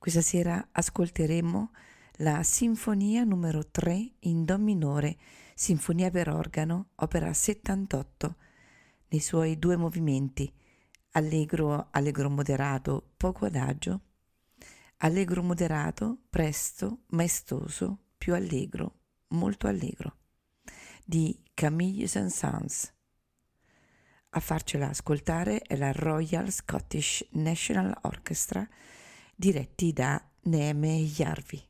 Questa sera ascolteremo la Sinfonia numero 3 in Do minore, Sinfonia per organo, opera 78, nei suoi due movimenti, allegro, allegro moderato, poco adagio, allegro moderato, presto, maestoso, più allegro, molto allegro, di Camille Saint-Saëns. A farcela ascoltare è la Royal Scottish National Orchestra, diretti da Neeme Jarvi.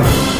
Bye.